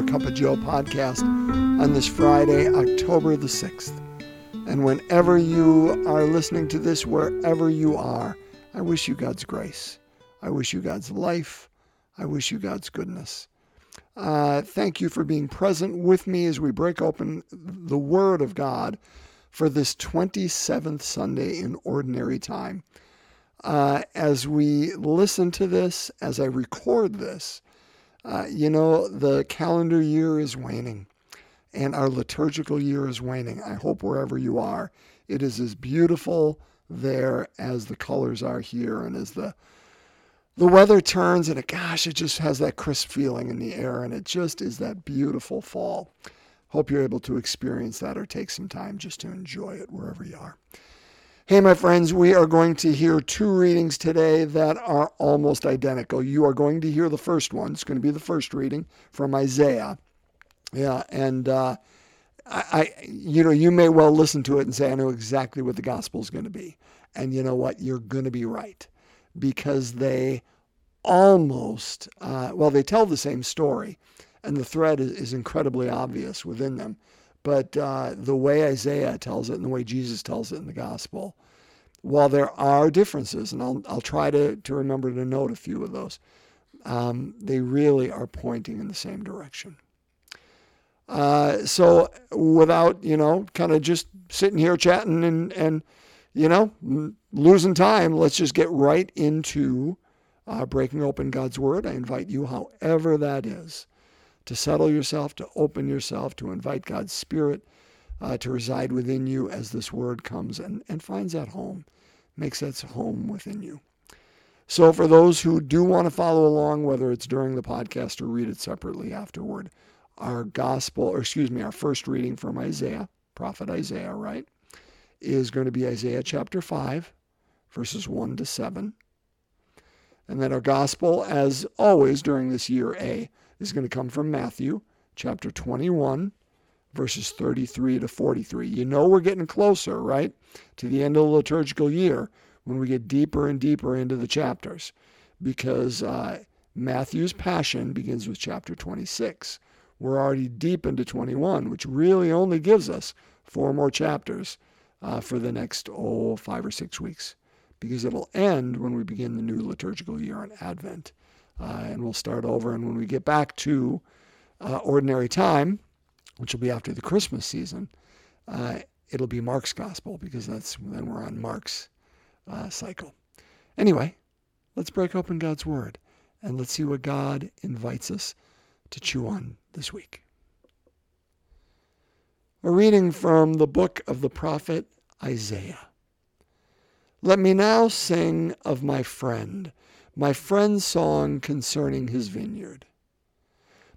another Cup of Joe podcast on this Friday, October the 6th. And whenever you are listening to this, wherever you are, I wish you God's grace. I wish you God's life. I wish you God's goodness. Uh, thank you for being present with me as we break open the Word of God for this 27th Sunday in Ordinary Time. Uh, as we listen to this, as I record this, uh, you know, the calendar year is waning and our liturgical year is waning. I hope wherever you are, it is as beautiful there as the colors are here and as the the weather turns and it gosh it just has that crisp feeling in the air and it just is that beautiful fall hope you're able to experience that or take some time just to enjoy it wherever you are hey my friends we are going to hear two readings today that are almost identical you are going to hear the first one it's going to be the first reading from isaiah yeah, and uh, I, I, you know, you may well listen to it and say, I know exactly what the gospel is going to be. And you know what? You're going to be right because they almost, uh, well, they tell the same story, and the thread is, is incredibly obvious within them. But uh, the way Isaiah tells it and the way Jesus tells it in the gospel, while there are differences, and I'll, I'll try to, to remember to note a few of those, um, they really are pointing in the same direction. Uh, so without, you know, kind of just sitting here chatting and, and, you know, losing time, let's just get right into uh, breaking open God's Word. I invite you, however that is, to settle yourself, to open yourself, to invite God's Spirit uh, to reside within you as this Word comes and, and finds that home, makes that home within you. So, for those who do want to follow along, whether it's during the podcast or read it separately afterward, our gospel, or excuse me, our first reading from Isaiah, prophet Isaiah, right, is going to be Isaiah chapter 5, verses 1 to 7. And then our gospel, as always during this year A, is going to come from Matthew chapter 21, verses 33 to 43. You know we're getting closer, right, to the end of the liturgical year when we get deeper and deeper into the chapters because uh, Matthew's Passion begins with chapter 26 we're already deep into 21, which really only gives us four more chapters uh, for the next, oh, five or six weeks, because it'll end when we begin the new liturgical year on Advent. Uh, and we'll start over. And when we get back to uh, ordinary time, which will be after the Christmas season, uh, it'll be Mark's gospel, because that's then we're on Mark's uh, cycle. Anyway, let's break open God's Word and let's see what God invites us to chew on this week. A reading from the book of the prophet Isaiah. Let me now sing of my friend, my friend's song concerning his vineyard.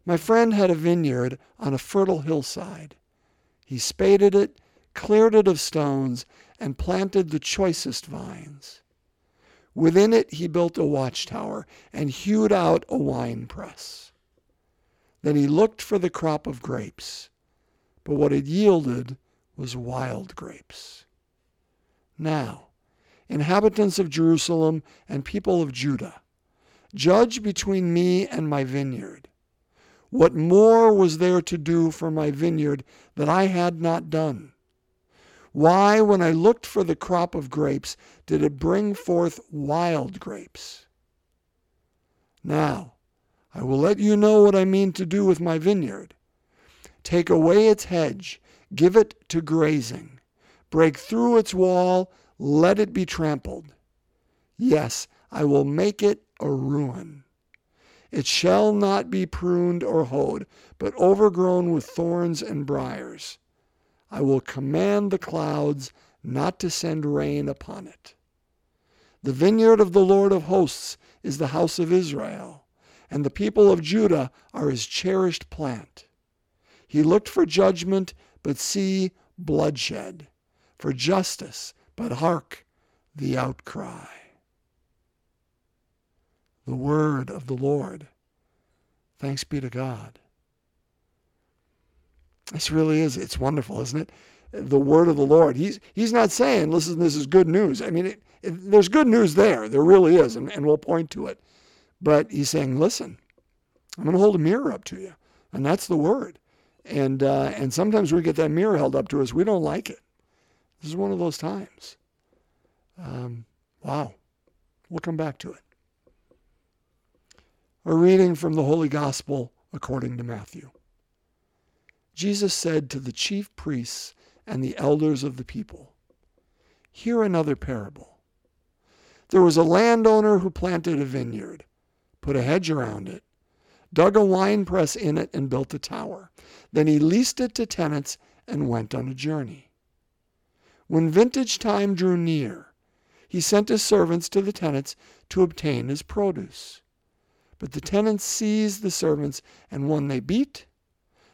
My friend had a vineyard on a fertile hillside. He spaded it, cleared it of stones, and planted the choicest vines. Within it he built a watchtower and hewed out a winepress. Then he looked for the crop of grapes, but what it yielded was wild grapes. Now, inhabitants of Jerusalem and people of Judah, judge between me and my vineyard. What more was there to do for my vineyard that I had not done? Why, when I looked for the crop of grapes, did it bring forth wild grapes? Now, I will let you know what I mean to do with my vineyard. Take away its hedge, give it to grazing. Break through its wall, let it be trampled. Yes, I will make it a ruin. It shall not be pruned or hoed, but overgrown with thorns and briers. I will command the clouds not to send rain upon it. The vineyard of the Lord of hosts is the house of Israel and the people of Judah are his cherished plant. He looked for judgment, but see bloodshed, for justice, but hark the outcry. The word of the Lord. Thanks be to God. This really is, it's wonderful, isn't it? The word of the Lord. He's, he's not saying, listen, this is good news. I mean, it, it, there's good news there. There really is, and, and we'll point to it. But he's saying, listen, I'm going to hold a mirror up to you. And that's the word. And, uh, and sometimes we get that mirror held up to us. We don't like it. This is one of those times. Um, wow. We'll come back to it. A reading from the Holy Gospel according to Matthew. Jesus said to the chief priests and the elders of the people, Hear another parable. There was a landowner who planted a vineyard, put a hedge around it, dug a wine press in it, and built a tower. Then he leased it to tenants and went on a journey. When vintage time drew near, he sent his servants to the tenants to obtain his produce. But the tenants seized the servants, and one they beat,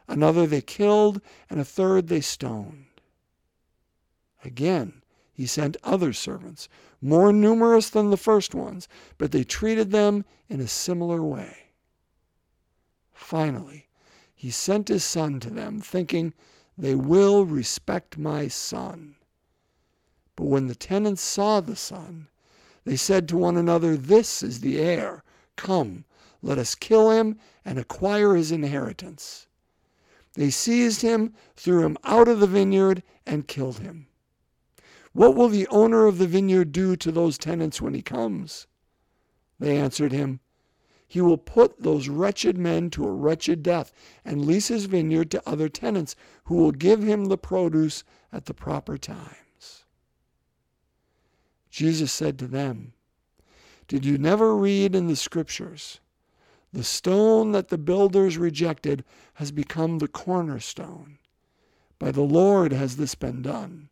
another they killed, and a third they stoned. Again, he sent other servants, more numerous than the first ones, but they treated them in a similar way. Finally, he sent his son to them, thinking, They will respect my son. But when the tenants saw the son, they said to one another, This is the heir. Come, let us kill him and acquire his inheritance. They seized him, threw him out of the vineyard, and killed him. What will the owner of the vineyard do to those tenants when he comes? They answered him, He will put those wretched men to a wretched death and lease his vineyard to other tenants who will give him the produce at the proper times. Jesus said to them, Did you never read in the scriptures? The stone that the builders rejected has become the cornerstone. By the Lord has this been done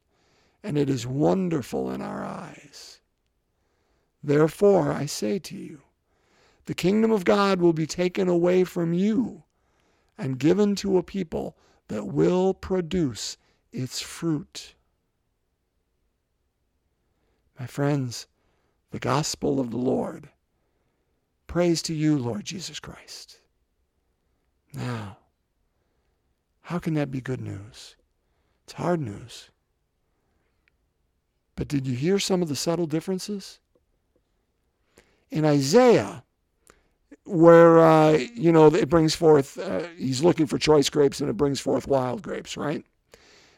and it is wonderful in our eyes. Therefore, I say to you, the kingdom of God will be taken away from you and given to a people that will produce its fruit. My friends, the gospel of the Lord. Praise to you, Lord Jesus Christ. Now, how can that be good news? It's hard news. But did you hear some of the subtle differences? In Isaiah, where, uh, you know, it brings forth, uh, he's looking for choice grapes and it brings forth wild grapes, right?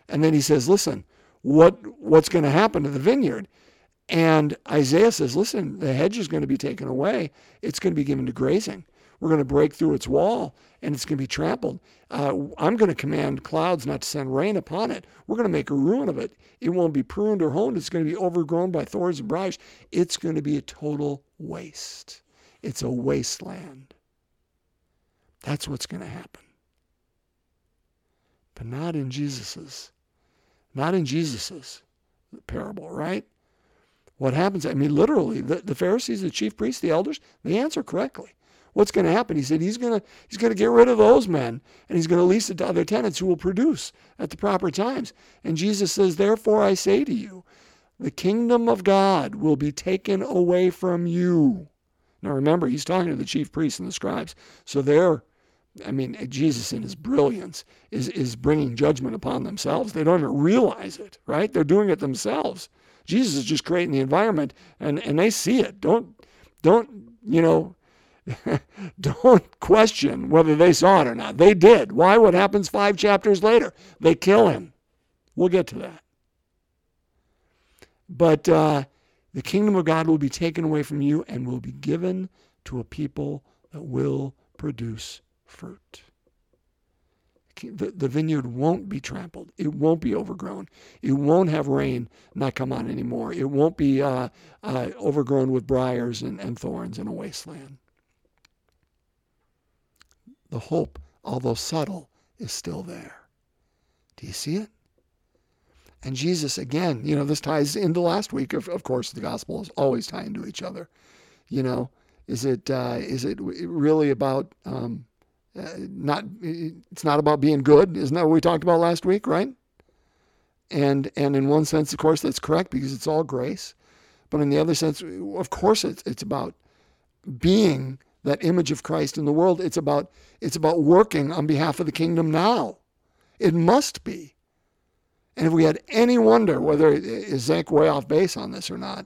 And then he says, listen, what what's going to happen to the vineyard? And Isaiah says, listen, the hedge is going to be taken away. It's going to be given to grazing. We're going to break through its wall and it's going to be trampled. Uh, I'm going to command clouds not to send rain upon it. We're going to make a ruin of it. It won't be pruned or honed. It's going to be overgrown by thorns and briars. It's going to be a total waste. It's a wasteland. That's what's going to happen. But not in Jesus's. Not in Jesus's parable, right? What happens? I mean, literally, the, the Pharisees, the chief priests, the elders, they answer correctly what's going to happen? He said he's going to he's going to get rid of those men and he's going to lease it to other tenants who will produce at the proper times. And Jesus says, "Therefore I say to you, the kingdom of God will be taken away from you." Now remember, he's talking to the chief priests and the scribes. So they're I mean, Jesus in his brilliance is, is bringing judgment upon themselves. They don't even realize it, right? They're doing it themselves. Jesus is just creating the environment and, and they see it. Don't, don't, you know, don't question whether they saw it or not. They did. Why? What happens five chapters later? They kill him. We'll get to that. But uh, the kingdom of God will be taken away from you and will be given to a people that will produce fruit. The, the vineyard won't be trampled. It won't be overgrown. It won't have rain not come on anymore. It won't be uh, uh, overgrown with briars and, and thorns in a wasteland the hope, although subtle, is still there. Do you see it? And Jesus, again, you know, this ties into last week. Of, of course, the Gospels always tie into each other. You know, is it uh, is it really about um, uh, not? It's not about being good, isn't that what we talked about last week, right? And and in one sense, of course, that's correct because it's all grace. But in the other sense, of course, it's it's about being that image of Christ in the world. It's about it's about working on behalf of the kingdom now. It must be. And if we had any wonder whether is Zach way off base on this or not,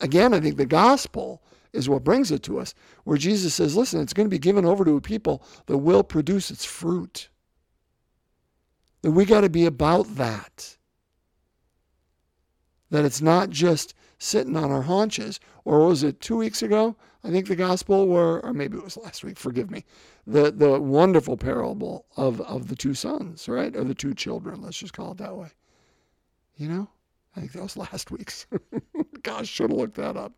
again, I think the gospel is what brings it to us, where Jesus says, listen, it's going to be given over to a people that will produce its fruit. That we got to be about that. That it's not just sitting on our haunches, or was it two weeks ago? I think the gospel were, or maybe it was last week, forgive me, the, the wonderful parable of, of the two sons, right? Or the two children, let's just call it that way. You know? I think that was last week's. Gosh, should have looked that up.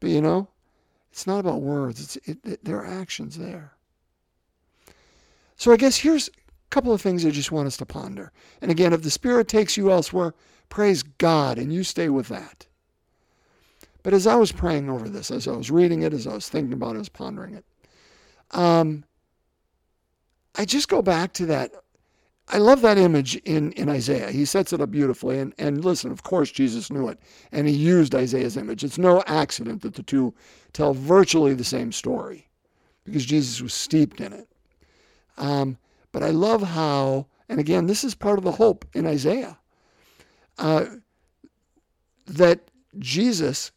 But you know, it's not about words. It's it, it, there are actions there. So I guess here's a couple of things I just want us to ponder. And again, if the Spirit takes you elsewhere, praise God and you stay with that. But as I was praying over this, as I was reading it, as I was thinking about it, as pondering it, um, I just go back to that I love that image in, in Isaiah. He sets it up beautifully. And, and listen, of course, Jesus knew it, and he used Isaiah's image. It's no accident that the two tell virtually the same story because Jesus was steeped in it. Um, but I love how, and again, this is part of the hope in Isaiah, uh, that Jesus,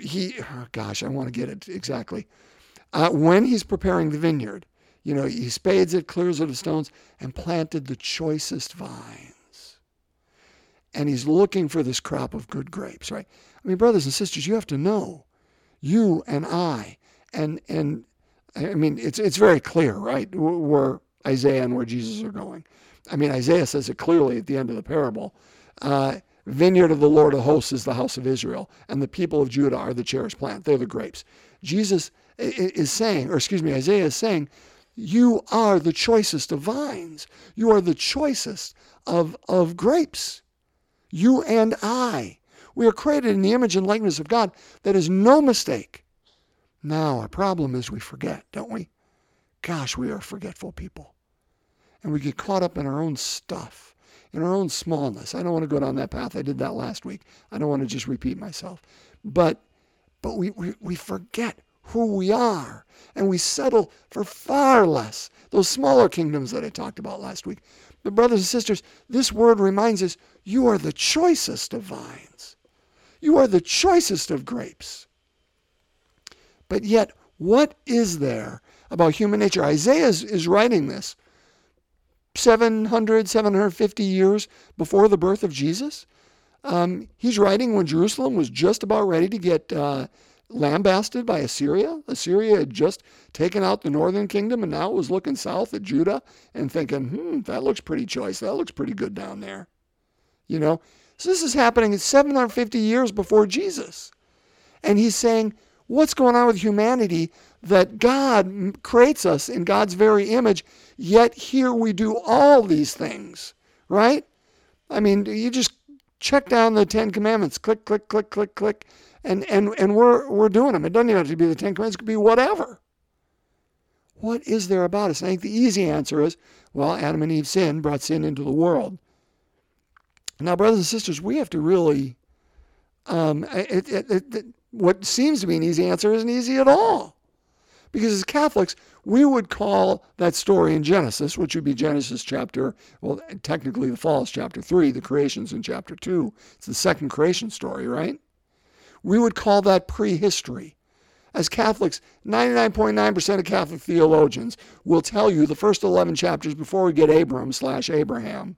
he, oh gosh, I want to get it exactly. Uh, when he's preparing the vineyard, you know, he spades it, clears it of stones, and planted the choicest vines. And he's looking for this crop of good grapes, right? I mean, brothers and sisters, you have to know, you and I, and and I mean, it's it's very clear, right, where Isaiah and where Jesus are going. I mean, Isaiah says it clearly at the end of the parable. Uh, vineyard of the Lord of hosts is the house of Israel, and the people of Judah are the cherished plant. They're the grapes. Jesus is saying, or excuse me, Isaiah is saying, you are the choicest of vines. You are the choicest of, of grapes. You and I. We are created in the image and likeness of God. That is no mistake. Now, our problem is we forget, don't we? Gosh, we are forgetful people. And we get caught up in our own stuff, in our own smallness. I don't want to go down that path. I did that last week. I don't want to just repeat myself. But but we, we, we forget who we are. And we settle for far less. Those smaller kingdoms that I talked about last week. But, brothers and sisters, this word reminds us you are the choicest of vines, you are the choicest of grapes. But yet, what is there about human nature? Isaiah is, is writing this 700, 750 years before the birth of Jesus. Um, he's writing when Jerusalem was just about ready to get uh, lambasted by Assyria. Assyria had just taken out the northern kingdom and now it was looking south at Judah and thinking, hmm, that looks pretty choice. That looks pretty good down there. You know? So this is happening 750 years before Jesus. And he's saying, what's going on with humanity that God creates us in God's very image, yet here we do all these things, right? I mean, you just check down the Ten Commandments, click, click, click, click, click, and and and we're we're doing them. It doesn't even have to be the Ten Commandments; it could be whatever. What is there about us? I think the easy answer is, well, Adam and Eve sinned, brought sin into the world. Now, brothers and sisters, we have to really. Um, it, it, it, what seems to be an easy answer isn't easy at all. Because as Catholics, we would call that story in Genesis, which would be Genesis chapter, well, technically the fall is chapter 3, the creation's in chapter 2. It's the second creation story, right? We would call that prehistory. As Catholics, 99.9% of Catholic theologians will tell you the first 11 chapters before we get Abram slash Abraham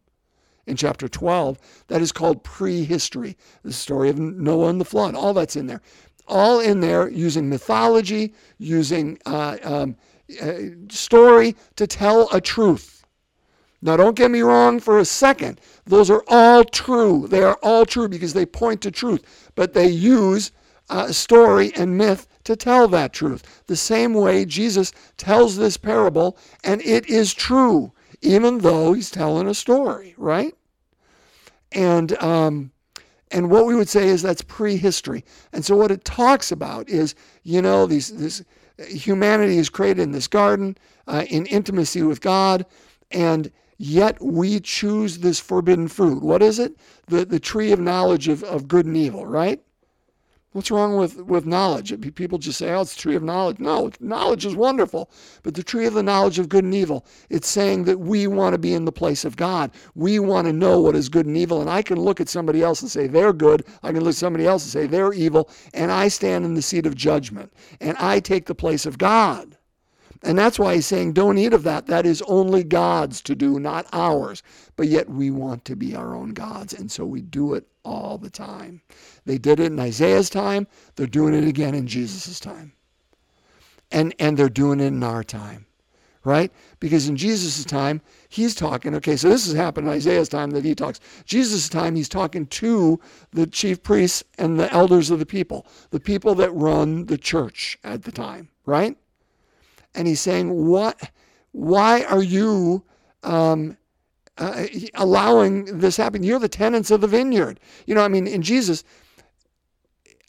in chapter 12, that is called prehistory. The story of Noah and the flood, all that's in there. All in there using mythology, using uh, um, uh, story to tell a truth. Now, don't get me wrong for a second. Those are all true. They are all true because they point to truth, but they use uh, story and myth to tell that truth. The same way Jesus tells this parable, and it is true, even though he's telling a story, right? And um, and what we would say is that's prehistory. And so what it talks about is, you know, these this humanity is created in this garden uh, in intimacy with God, and Yet we choose this forbidden fruit. What is it? The, the tree of knowledge of, of good and evil, right? What's wrong with, with knowledge? People just say, oh, it's the tree of knowledge. No, knowledge is wonderful. But the tree of the knowledge of good and evil, it's saying that we want to be in the place of God. We want to know what is good and evil. And I can look at somebody else and say they're good. I can look at somebody else and say they're evil. And I stand in the seat of judgment. And I take the place of God. And that's why he's saying, don't eat of that. That is only God's to do, not ours. But yet we want to be our own gods. And so we do it all the time. They did it in Isaiah's time. They're doing it again in Jesus' time. And, and they're doing it in our time, right? Because in Jesus' time, he's talking, okay, so this has happened in Isaiah's time that he talks. Jesus' time, he's talking to the chief priests and the elders of the people, the people that run the church at the time, right? And he's saying, "What? Why are you um, uh, allowing this happen? You're the tenants of the vineyard. You know, I mean, in Jesus."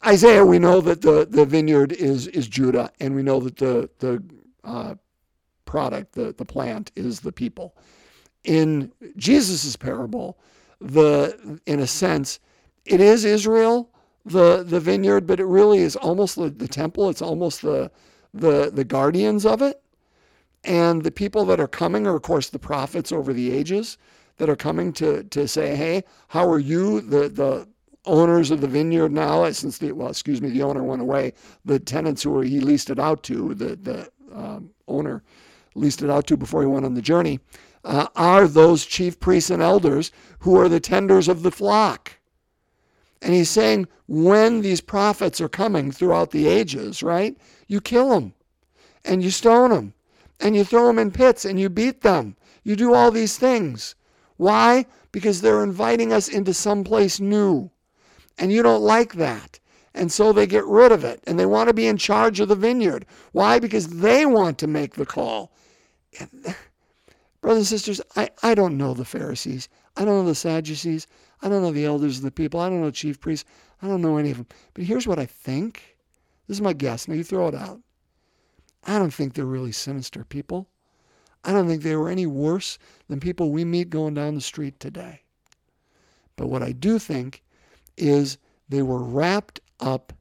Isaiah, we know that the, the vineyard is, is Judah, and we know that the, the uh, product, the, the plant, is the people. In Jesus' parable, the in a sense, it is Israel, the, the vineyard, but it really is almost the, the temple. It's almost the, the, the guardians of it. And the people that are coming are, of course, the prophets over the ages that are coming to, to say, hey, how are you, the, the owners of the vineyard now, since the, well, excuse me, the owner went away, the tenants who he leased it out to, the, the um, owner leased it out to before he went on the journey, uh, are those chief priests and elders who are the tenders of the flock. And he's saying when these prophets are coming throughout the ages, right? You kill them and you stone them and you throw them in pits and you beat them. You do all these things. Why? Because they're inviting us into some place new. And you don't like that. And so they get rid of it and they want to be in charge of the vineyard. Why? Because they want to make the call. Brothers and sisters, I, I don't know the Pharisees. I don't know the Sadducees. I don't know the elders of the people. I don't know chief priests. I don't know any of them. But here's what I think. This is my guess. Now you throw it out. I don't think they're really sinister people. I don't think they were any worse than people we meet going down the street today. But what I do think is they were wrapped up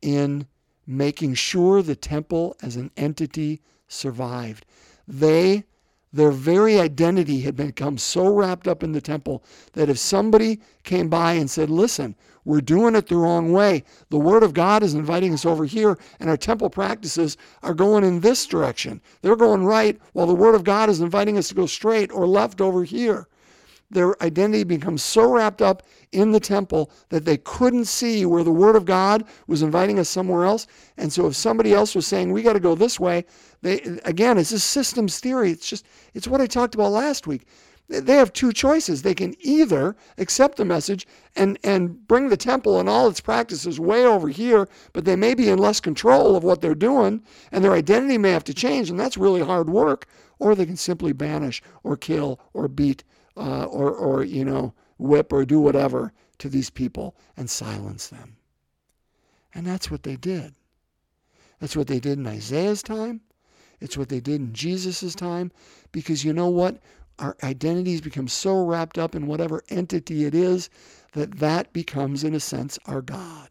in making sure the temple as an entity survived. They their very identity had become so wrapped up in the temple that if somebody came by and said, Listen, we're doing it the wrong way, the Word of God is inviting us over here, and our temple practices are going in this direction. They're going right, while the Word of God is inviting us to go straight or left over here their identity becomes so wrapped up in the temple that they couldn't see where the Word of God was inviting us somewhere else. And so if somebody else was saying, we got to go this way, they, again, it's a systems theory. It's just, it's what I talked about last week. They have two choices. They can either accept the message and, and bring the temple and all its practices way over here, but they may be in less control of what they're doing, and their identity may have to change, and that's really hard work. Or they can simply banish or kill or beat uh, or, or, you know, whip or do whatever to these people and silence them. And that's what they did. That's what they did in Isaiah's time. It's what they did in Jesus' time. Because you know what? Our identities become so wrapped up in whatever entity it is that that becomes, in a sense, our God.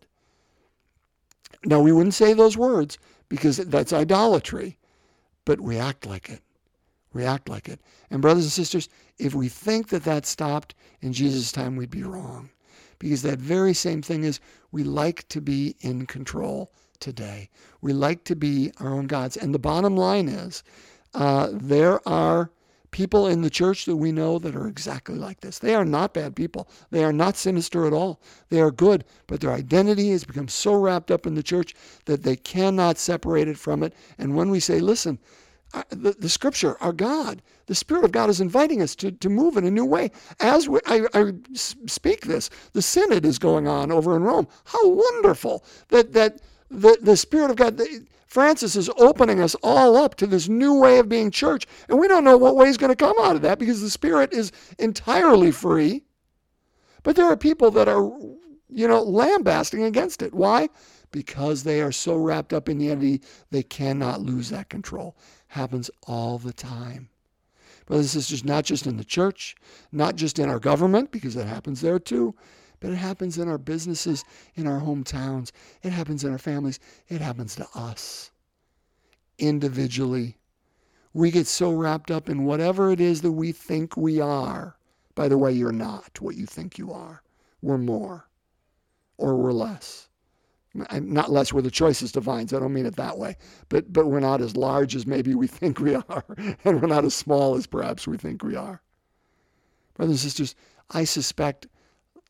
Now, we wouldn't say those words because that's idolatry, but we act like it react like it. And, brothers and sisters, if we think that that stopped in Jesus' time, we'd be wrong. Because that very same thing is we like to be in control today. We like to be our own gods. And the bottom line is uh, there are people in the church that we know that are exactly like this. They are not bad people. They are not sinister at all. They are good, but their identity has become so wrapped up in the church that they cannot separate it from it. And when we say, listen, the, the scripture, our God, the Spirit of God is inviting us to, to move in a new way. As we, I, I speak this, the synod is going on over in Rome. How wonderful that, that the, the Spirit of God, the, Francis is opening us all up to this new way of being church. And we don't know what way is going to come out of that because the Spirit is entirely free. But there are people that are, you know, lambasting against it. Why? Because they are so wrapped up in the entity, they cannot lose that control happens all the time. Brothers and sisters, not just in the church, not just in our government, because that happens there too, but it happens in our businesses, in our hometowns. It happens in our families. It happens to us individually. We get so wrapped up in whatever it is that we think we are. By the way, you're not what you think you are. We're more or we're less. Not less, we're the choice is divine, so I don't mean it that way. But, but we're not as large as maybe we think we are, and we're not as small as perhaps we think we are. Brothers and sisters, I suspect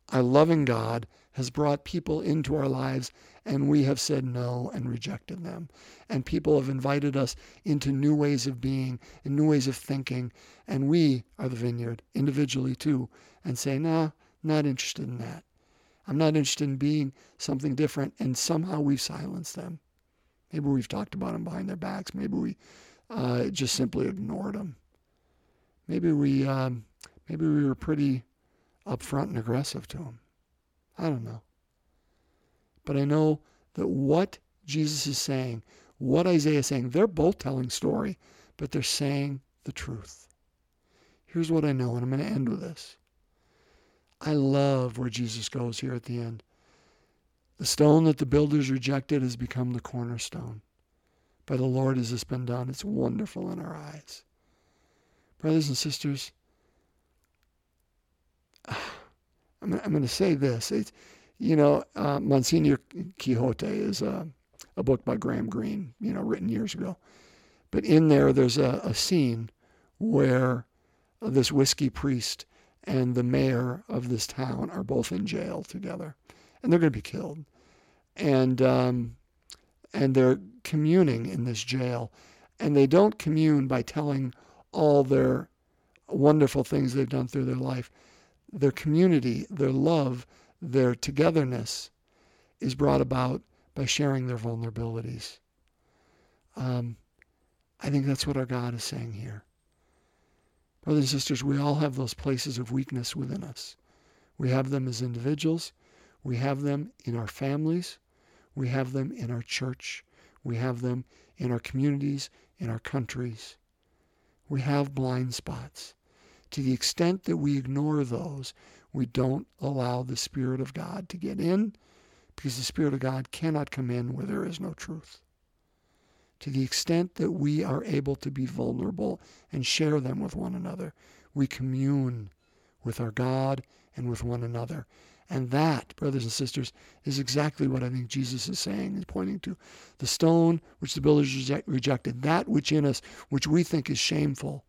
our loving God has brought people into our lives and we have said no and rejected them. And people have invited us into new ways of being and new ways of thinking. And we are the vineyard individually too and say, nah, not interested in that. I'm not interested in being something different. And somehow we've silenced them. Maybe we've talked about them behind their backs. Maybe we uh, just simply ignored them. Maybe we, um, maybe we were pretty upfront and aggressive to them. I don't know. But I know that what Jesus is saying, what Isaiah is saying, they're both telling story, but they're saying the truth. Here's what I know, and I'm going to end with this. I love where Jesus goes here at the end. The stone that the builders rejected has become the cornerstone. By the Lord has this been done. It's wonderful in our eyes. Brothers and sisters, I'm, I'm going to say this. It's, you know, uh, Monsignor Quixote is a, a, book by Graham Greene, you know, written years ago. But in there, there's a, a scene where this whiskey priest and the mayor of this town are both in jail together, and they're going to be killed. And um, and they're communing in this jail, and they don't commune by telling all their wonderful things they've done through their life their community, their love, their togetherness is brought about by sharing their vulnerabilities. Um, I think that's what our God is saying here. Brothers and sisters, we all have those places of weakness within us. We have them as individuals. We have them in our families. We have them in our church. We have them in our communities, in our countries. We have blind spots. To the extent that we ignore those, we don't allow the Spirit of God to get in because the Spirit of God cannot come in where there is no truth. To the extent that we are able to be vulnerable and share them with one another, we commune with our God and with one another. And that, brothers and sisters, is exactly what I think Jesus is saying and pointing to. The stone which the builders rejected, that which in us, which we think is shameful,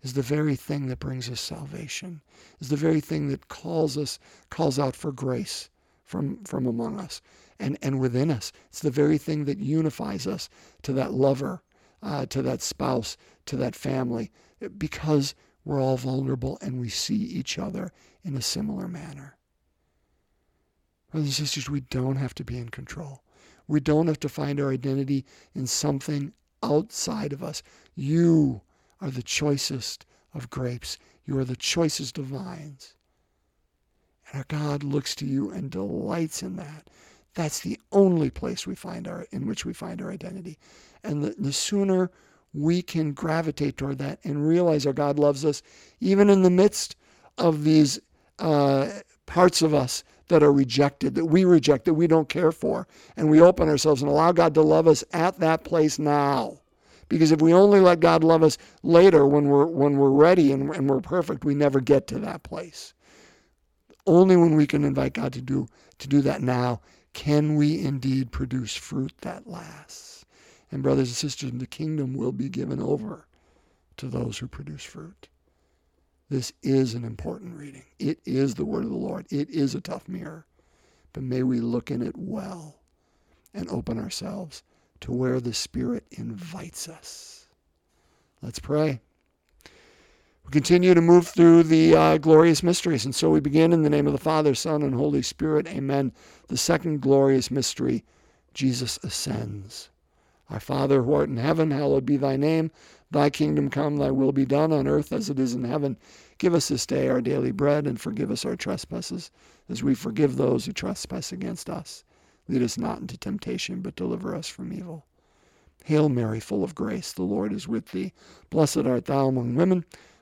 is the very thing that brings us salvation, is the very thing that calls us, calls out for grace from, from among us and, and within us. It's the very thing that unifies us to that lover, uh, to that spouse, to that family, because we're all vulnerable and we see each other in a similar manner. Brothers and sisters, we don't have to be in control. We don't have to find our identity in something outside of us. You are the choicest of grapes. You are the choicest of vines. And our God looks to you and delights in that. That's the only place we find our in which we find our identity. And the, the sooner we can gravitate toward that and realize our God loves us, even in the midst of these uh, parts of us that are rejected, that we reject, that we don't care for, and we open ourselves and allow God to love us at that place now. Because if we only let God love us later when we're, when we're ready and, and we're perfect, we never get to that place. Only when we can invite God to do, to do that now can we indeed produce fruit that lasts. And, brothers and sisters, the kingdom will be given over to those who produce fruit. This is an important reading. It is the word of the Lord. It is a tough mirror. But may we look in it well and open ourselves to where the Spirit invites us. Let's pray. We continue to move through the uh, glorious mysteries. And so we begin in the name of the Father, Son, and Holy Spirit. Amen. The second glorious mystery, Jesus ascends. Our Father who art in heaven, hallowed be thy name. Thy kingdom come, thy will be done on earth as it is in heaven. Give us this day our daily bread, and forgive us our trespasses, as we forgive those who trespass against us Lead us not into temptation, but deliver us from evil. Hail Mary, full of grace, the Lord is with thee. Blessed art thou among women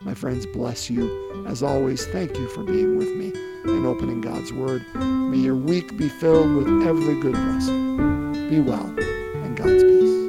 My friends, bless you. As always, thank you for being with me and opening God's Word. May your week be filled with every good blessing. Be well, and God's peace.